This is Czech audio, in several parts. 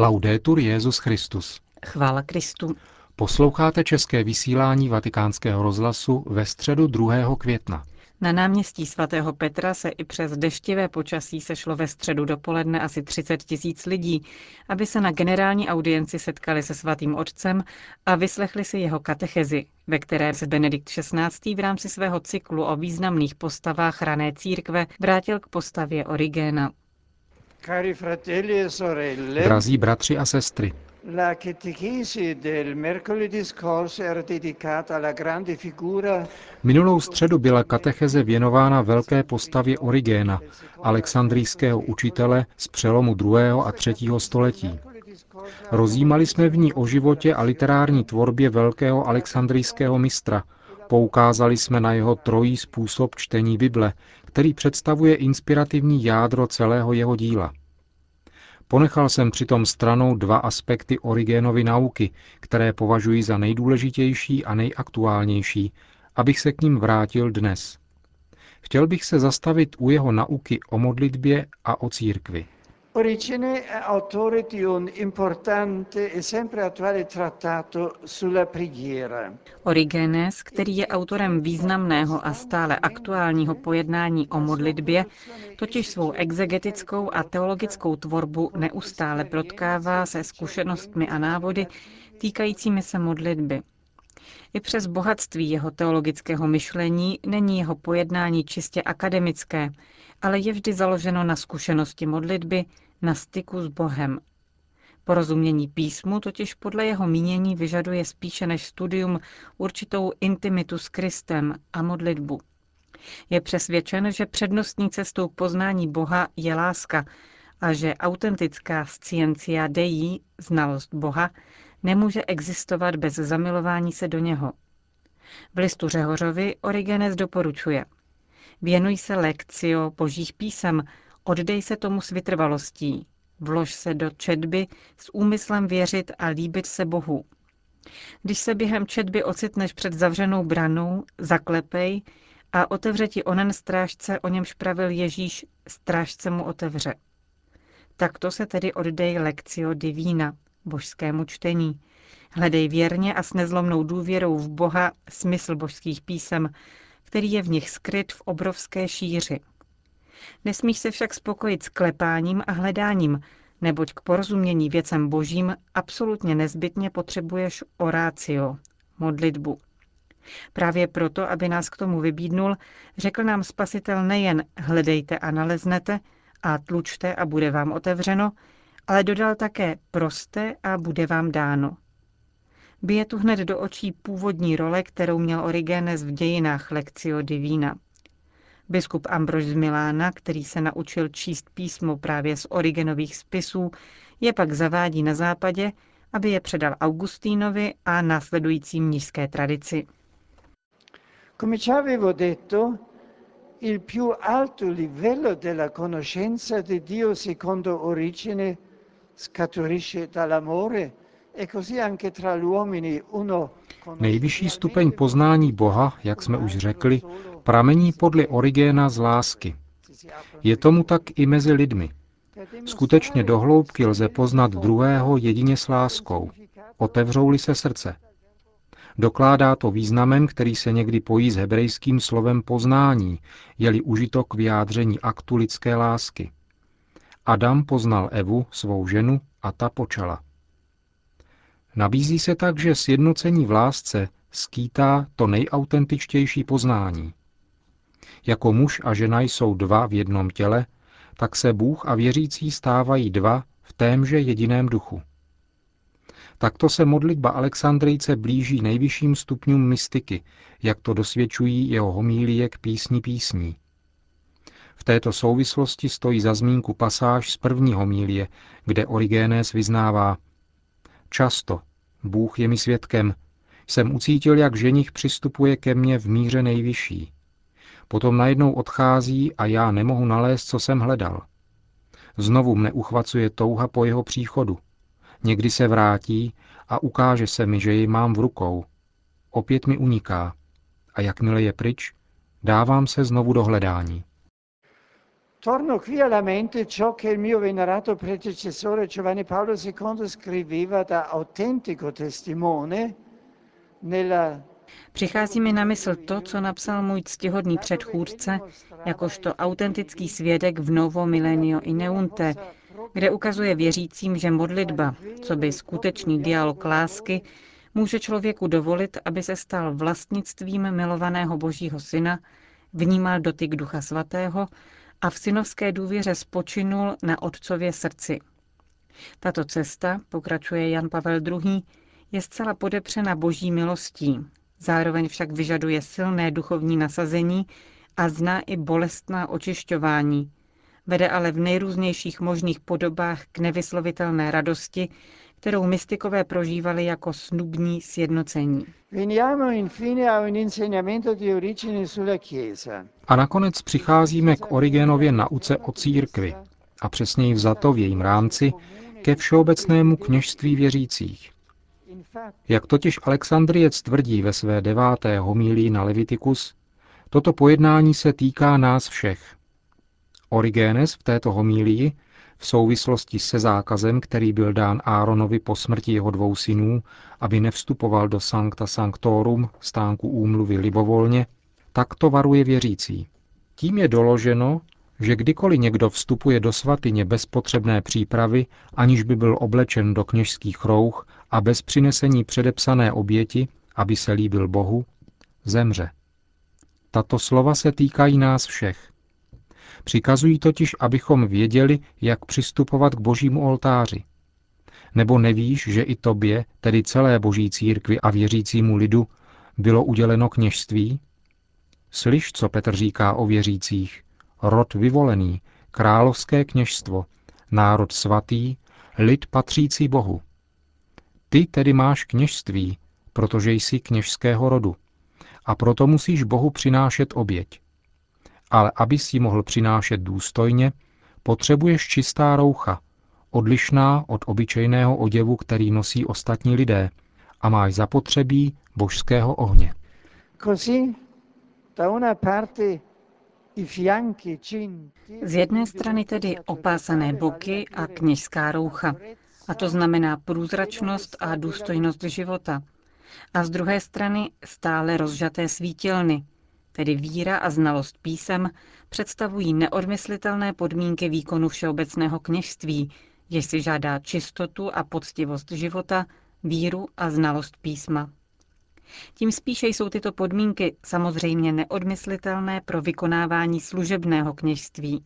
Laudetur Jezus Christus. Chvála Kristu. Posloucháte české vysílání Vatikánského rozhlasu ve středu 2. května. Na náměstí svatého Petra se i přes deštivé počasí sešlo ve středu dopoledne asi 30 tisíc lidí, aby se na generální audienci setkali se svatým otcem a vyslechli si jeho katechezi, ve které se Benedikt XVI. v rámci svého cyklu o významných postavách rané církve vrátil k postavě Origéna. E Drazí bratři a sestry, La catechesi del mercoledì scorso era dedicata alla grande figura Minulou středu byla katecheze věnována velké postavě Origéna, alexandrijského učitele z přelomu 2. a 3. století. Rozjímali jsme v ní o životě a literární tvorbě velkého alexandrijského mistra. Poukázali jsme na jeho trojí způsob čtení Bible, který představuje inspirativní jádro celého jeho díla. Ponechal jsem přitom stranou dva aspekty Origénovy nauky, které považuji za nejdůležitější a nejaktuálnější, abych se k ním vrátil dnes. Chtěl bych se zastavit u jeho nauky o modlitbě a o církvi. Origene è autore di un importante e sempre attuale trattato sulla preghiera. Origenes, který je autorem významného a stále aktuálního pojednání o modlitbě, totiž svou exegetickou a teologickou tvorbu neustále protkává se zkušenostmi a návody týkajícími se modlitby. I přes bohatství jeho teologického myšlení není jeho pojednání čistě akademické, ale je vždy založeno na zkušenosti modlitby, na styku s Bohem. Porozumění písmu totiž podle jeho mínění vyžaduje spíše než studium určitou intimitu s Kristem a modlitbu. Je přesvědčen, že přednostní cestou k poznání Boha je láska a že autentická sciencia dei, znalost Boha, nemůže existovat bez zamilování se do něho. V listu Řehořovi Origenes doporučuje. Věnuj se lekcio božích písem, oddej se tomu s vytrvalostí, vlož se do četby s úmyslem věřit a líbit se Bohu. Když se během četby ocitneš před zavřenou branou, zaklepej a otevře ti onen strážce, o němž pravil Ježíš, strážce mu otevře. Takto se tedy oddej lekcio divína, božskému čtení. Hledej věrně a s nezlomnou důvěrou v Boha smysl božských písem, který je v nich skryt v obrovské šíři. Nesmíš se však spokojit s klepáním a hledáním, neboť k porozumění věcem božím absolutně nezbytně potřebuješ orácio, modlitbu. Právě proto, aby nás k tomu vybídnul, řekl nám spasitel nejen hledejte a naleznete a tlučte a bude vám otevřeno, ale dodal také proste a bude vám dáno. Bije tu hned do očí původní role, kterou měl Origenes v dějinách Lectio Divina. Biskup Ambrož z Milána, který se naučil číst písmo právě z Origenových spisů, je pak zavádí na západě, aby je předal Augustínovi a následující mnižské tradici. Come già avevo detto, il più alto livello della conoscenza di Dio secondo origine scaturisce dall'amore e così anche tra gli uomini uno Nejvyšší stupeň poznání Boha, jak jsme už řekli, pramení podle Origéna z lásky. Je tomu tak i mezi lidmi. Skutečně dohloubky lze poznat druhého jedině s láskou. Otevřou-li se srdce. Dokládá to významem, který se někdy pojí s hebrejským slovem poznání, je-li užito k vyjádření aktu lidské lásky. Adam poznal Evu, svou ženu, a ta počala. Nabízí se tak, že sjednocení v lásce skýtá to nejautentičtější poznání. Jako muž a žena jsou dva v jednom těle, tak se Bůh a věřící stávají dva v témže jediném duchu. Takto se modlitba Alexandrijce blíží nejvyšším stupňům mystiky, jak to dosvědčují jeho homílie k písni písní. V této souvislosti stojí za zmínku pasáž z první homílie, kde Origénes vyznává Často, Bůh je mi svědkem, jsem ucítil, jak ženich přistupuje ke mně v míře nejvyšší. Potom najednou odchází a já nemohu nalézt, co jsem hledal. Znovu mne uchvacuje touha po jeho příchodu. Někdy se vrátí a ukáže se mi, že ji mám v rukou. Opět mi uniká. A jakmile je pryč, dávám se znovu do hledání. torno qui alla mente ciò che il mio venerato predecessore Giovanni Paolo II scriveva da autentico testimone nella Přichází mi na mysl to, co napsal můj ctihodný předchůdce, jakožto autentický svědek v Novo Milenio Ineunte, kde ukazuje věřícím, že modlitba, co by skutečný dialog lásky, může člověku dovolit, aby se stal vlastnictvím milovaného Božího Syna, vnímal dotyk Ducha Svatého a v synovské důvěře spočinul na Otcově srdci. Tato cesta, pokračuje Jan Pavel II., je zcela podepřena boží milostí, zároveň však vyžaduje silné duchovní nasazení a zná i bolestná očišťování, vede ale v nejrůznějších možných podobách k nevyslovitelné radosti, kterou mystikové prožívali jako snubní sjednocení. A nakonec přicházíme k Origenově nauce o církvi a přesněji vzato v jejím rámci ke všeobecnému kněžství věřících. Jak totiž Alexandriec tvrdí ve své deváté homílii na Levitikus, toto pojednání se týká nás všech. Origenes v této homílii v souvislosti se zákazem, který byl dán Áronovi po smrti jeho dvou synů, aby nevstupoval do Sancta Sanctorum, stánku úmluvy libovolně, tak to varuje věřící. Tím je doloženo, že kdykoliv někdo vstupuje do svatyně bez potřebné přípravy, aniž by byl oblečen do kněžských rouch a bez přinesení předepsané oběti, aby se líbil Bohu, zemře. Tato slova se týkají nás všech. Přikazují totiž, abychom věděli, jak přistupovat k božímu oltáři. Nebo nevíš, že i tobě, tedy celé boží církvi a věřícímu lidu, bylo uděleno kněžství? Slyš, co Petr říká o věřících. Rod vyvolený, královské kněžstvo, národ svatý, lid patřící Bohu. Ty tedy máš kněžství, protože jsi kněžského rodu. A proto musíš Bohu přinášet oběť ale abys ji mohl přinášet důstojně, potřebuješ čistá roucha, odlišná od obyčejného oděvu, který nosí ostatní lidé, a máš zapotřebí božského ohně. Z jedné strany tedy opásané boky a kněžská roucha, a to znamená průzračnost a důstojnost života. A z druhé strany stále rozžaté svítilny, tedy víra a znalost písem, představují neodmyslitelné podmínky výkonu všeobecného kněžství, jež si žádá čistotu a poctivost života, víru a znalost písma. Tím spíše jsou tyto podmínky samozřejmě neodmyslitelné pro vykonávání služebného kněžství.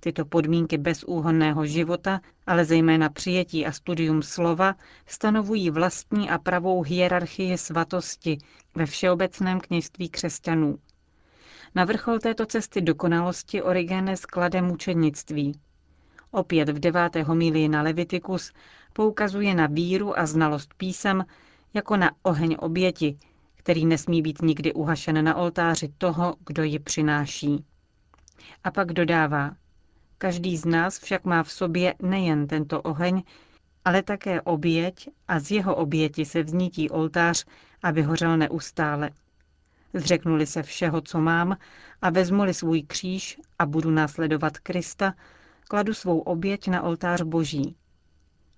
Tyto podmínky bezúhonného života, ale zejména přijetí a studium slova, stanovují vlastní a pravou hierarchii svatosti ve všeobecném kněžství křesťanů. Na vrchol této cesty dokonalosti Origenes klade mučednictví. Opět v deváté homílii na Levitikus poukazuje na víru a znalost písem jako na oheň oběti, který nesmí být nikdy uhašen na oltáři toho, kdo ji přináší. A pak dodává, každý z nás však má v sobě nejen tento oheň, ale také oběť a z jeho oběti se vznítí oltář, aby hořel neustále. Zřeknuli se všeho, co mám, a vezmu-li svůj kříž a budu následovat Krista, kladu svou oběť na oltář boží.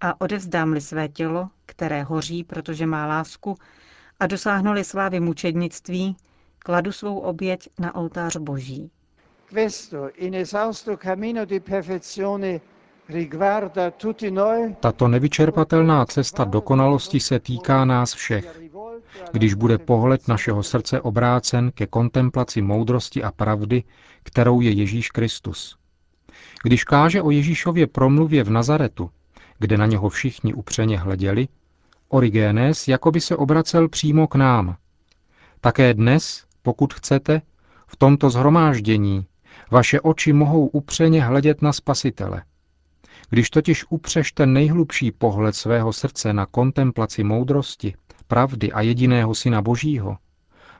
A odevzdám-li své tělo, které hoří, protože má lásku, a dosáhnu-li slávy mučednictví, kladu svou oběť na oltář boží. Questo inesausto cammino di perfezione tato nevyčerpatelná cesta dokonalosti se týká nás všech. Když bude pohled našeho srdce obrácen ke kontemplaci moudrosti a pravdy, kterou je Ježíš Kristus. Když káže o Ježíšově promluvě v Nazaretu, kde na něho všichni upřeně hleděli, Origenes jako by se obracel přímo k nám. Také dnes, pokud chcete, v tomto zhromáždění vaše oči mohou upřeně hledět na Spasitele – když totiž upřeš ten nejhlubší pohled svého srdce na kontemplaci moudrosti, pravdy a jediného Syna Božího,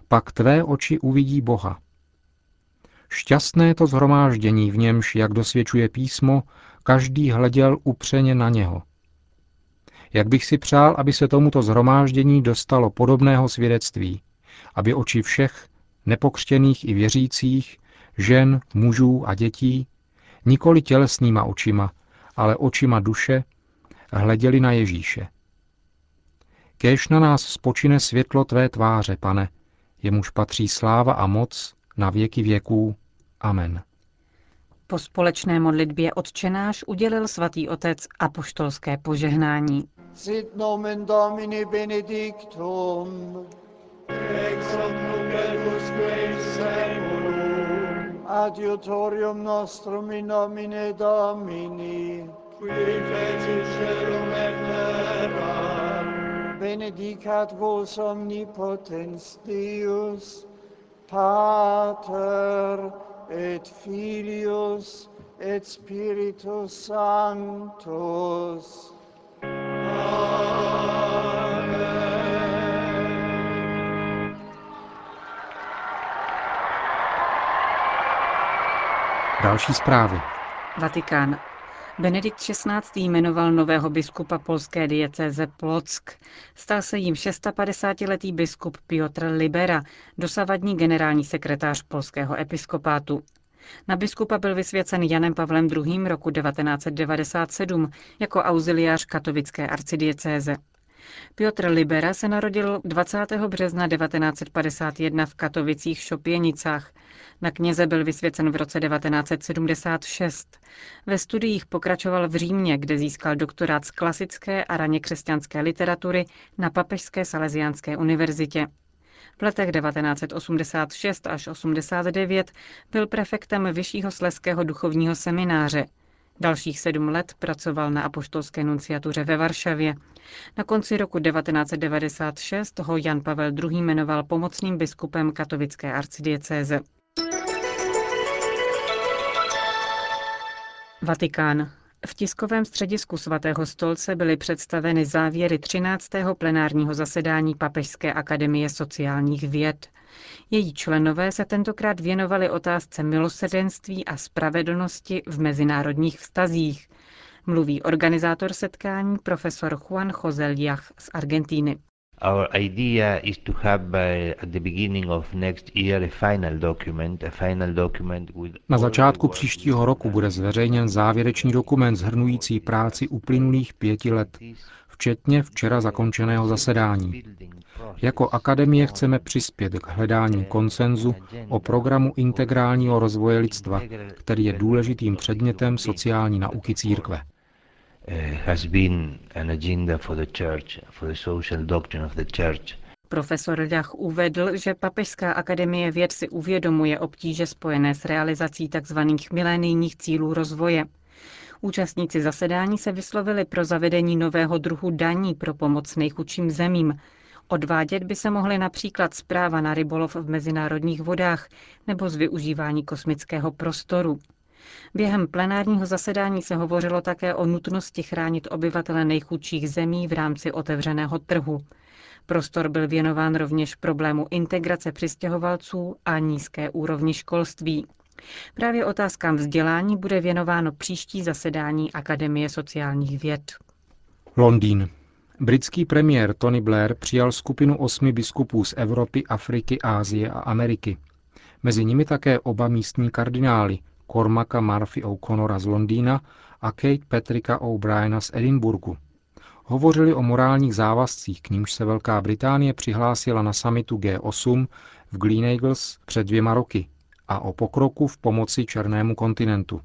pak tvé oči uvidí Boha. Šťastné to zhromáždění, v němž, jak dosvědčuje písmo, každý hleděl upřeně na něho. Jak bych si přál, aby se tomuto zhromáždění dostalo podobného svědectví, aby oči všech, nepokřtěných i věřících, žen, mužů a dětí, nikoli tělesnýma očima, ale očima duše, hleděli na Ježíše. Kéž na nás spočine světlo tvé tváře, pane, jemuž patří sláva a moc na věky věků. Amen. Po společné modlitbě odčenáš udělil svatý otec apoštolské požehnání. Sit nomen Domini benedictum, ex hoc nunc adiutorium nostrum in nomine Domini, qui fecit celum et terra, benedicat vos omnipotens Deus, Pater et Filius et Spiritus Sanctus. Další zprávy. Vatikán. Benedikt XVI. jmenoval nového biskupa polské diecéze Plock. Stal se jim 650-letý biskup Piotr Libera, dosavadní generální sekretář polského episkopátu. Na biskupa byl vysvěcen Janem Pavlem II. roku 1997 jako auxiliář katovické arcidiecéze. Piotr Libera se narodil 20. března 1951 v Katovicích Šopěnicách. Na kněze byl vysvěcen v roce 1976. Ve studiích pokračoval v Římě, kde získal doktorát z klasické a raně křesťanské literatury na Papežské salesiánské univerzitě. V letech 1986 až 89 byl prefektem Vyššího sleského duchovního semináře. Dalších sedm let pracoval na apoštolské nunciatuře ve Varšavě. Na konci roku 1996 ho Jan Pavel II. jmenoval pomocným biskupem katovické arcidiecéze. Vatikán. V tiskovém středisku svatého stolce byly představeny závěry 13. plenárního zasedání Papežské akademie sociálních věd. Její členové se tentokrát věnovali otázce milosedenství a spravedlnosti v mezinárodních vztazích, mluví organizátor setkání profesor Juan Joseliach z Argentíny. Our idea is to have by, at the beginning of next year a final document, a final document with Na začátku příštího roku bude zveřejněn závěrečný dokument zhrnující práci uplynulých pěti let, včetně včera zakončeného zasedání. Jako akademie chceme přispět k hledání konsenzu o programu integrálního rozvoje lidstva, který je důležitým předmětem sociální nauky církve. Has been an agenda for the church, for the social doctrine of the church. Profesor Dach uvedl, že Papežská akademie věd si uvědomuje obtíže spojené s realizací tzv. milénijních cílů rozvoje. Účastníci zasedání se vyslovili pro zavedení nového druhu daní pro pomoc nejchudším zemím. Odvádět by se mohly například zpráva na rybolov v mezinárodních vodách nebo z využívání kosmického prostoru. Během plenárního zasedání se hovořilo také o nutnosti chránit obyvatele nejchudších zemí v rámci otevřeného trhu. Prostor byl věnován rovněž problému integrace přistěhovalců a nízké úrovni školství. Právě otázkám vzdělání bude věnováno příští zasedání Akademie sociálních věd. Londýn. Britský premiér Tony Blair přijal skupinu osmi biskupů z Evropy, Afriky, Ázie a Ameriky. Mezi nimi také oba místní kardinály, Cormaca Murphy O'Connora z Londýna a Kate Patricka O'Briena z Edinburgu. Hovořili o morálních závazcích, k nímž se Velká Británie přihlásila na samitu G8 v Gleneagles před dvěma roky a o pokroku v pomoci černému kontinentu.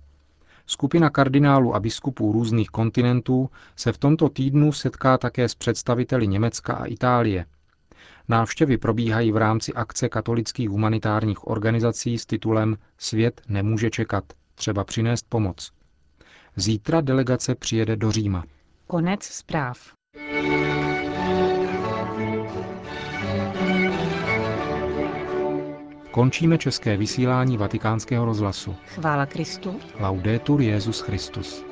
Skupina kardinálů a biskupů různých kontinentů se v tomto týdnu setká také s představiteli Německa a Itálie. Návštěvy probíhají v rámci akce katolických humanitárních organizací s titulem Svět nemůže čekat, třeba přinést pomoc. Zítra delegace přijede do Říma. Konec zpráv. Končíme české vysílání vatikánského rozhlasu. Chvála Kristu. Laudetur Jezus Christus.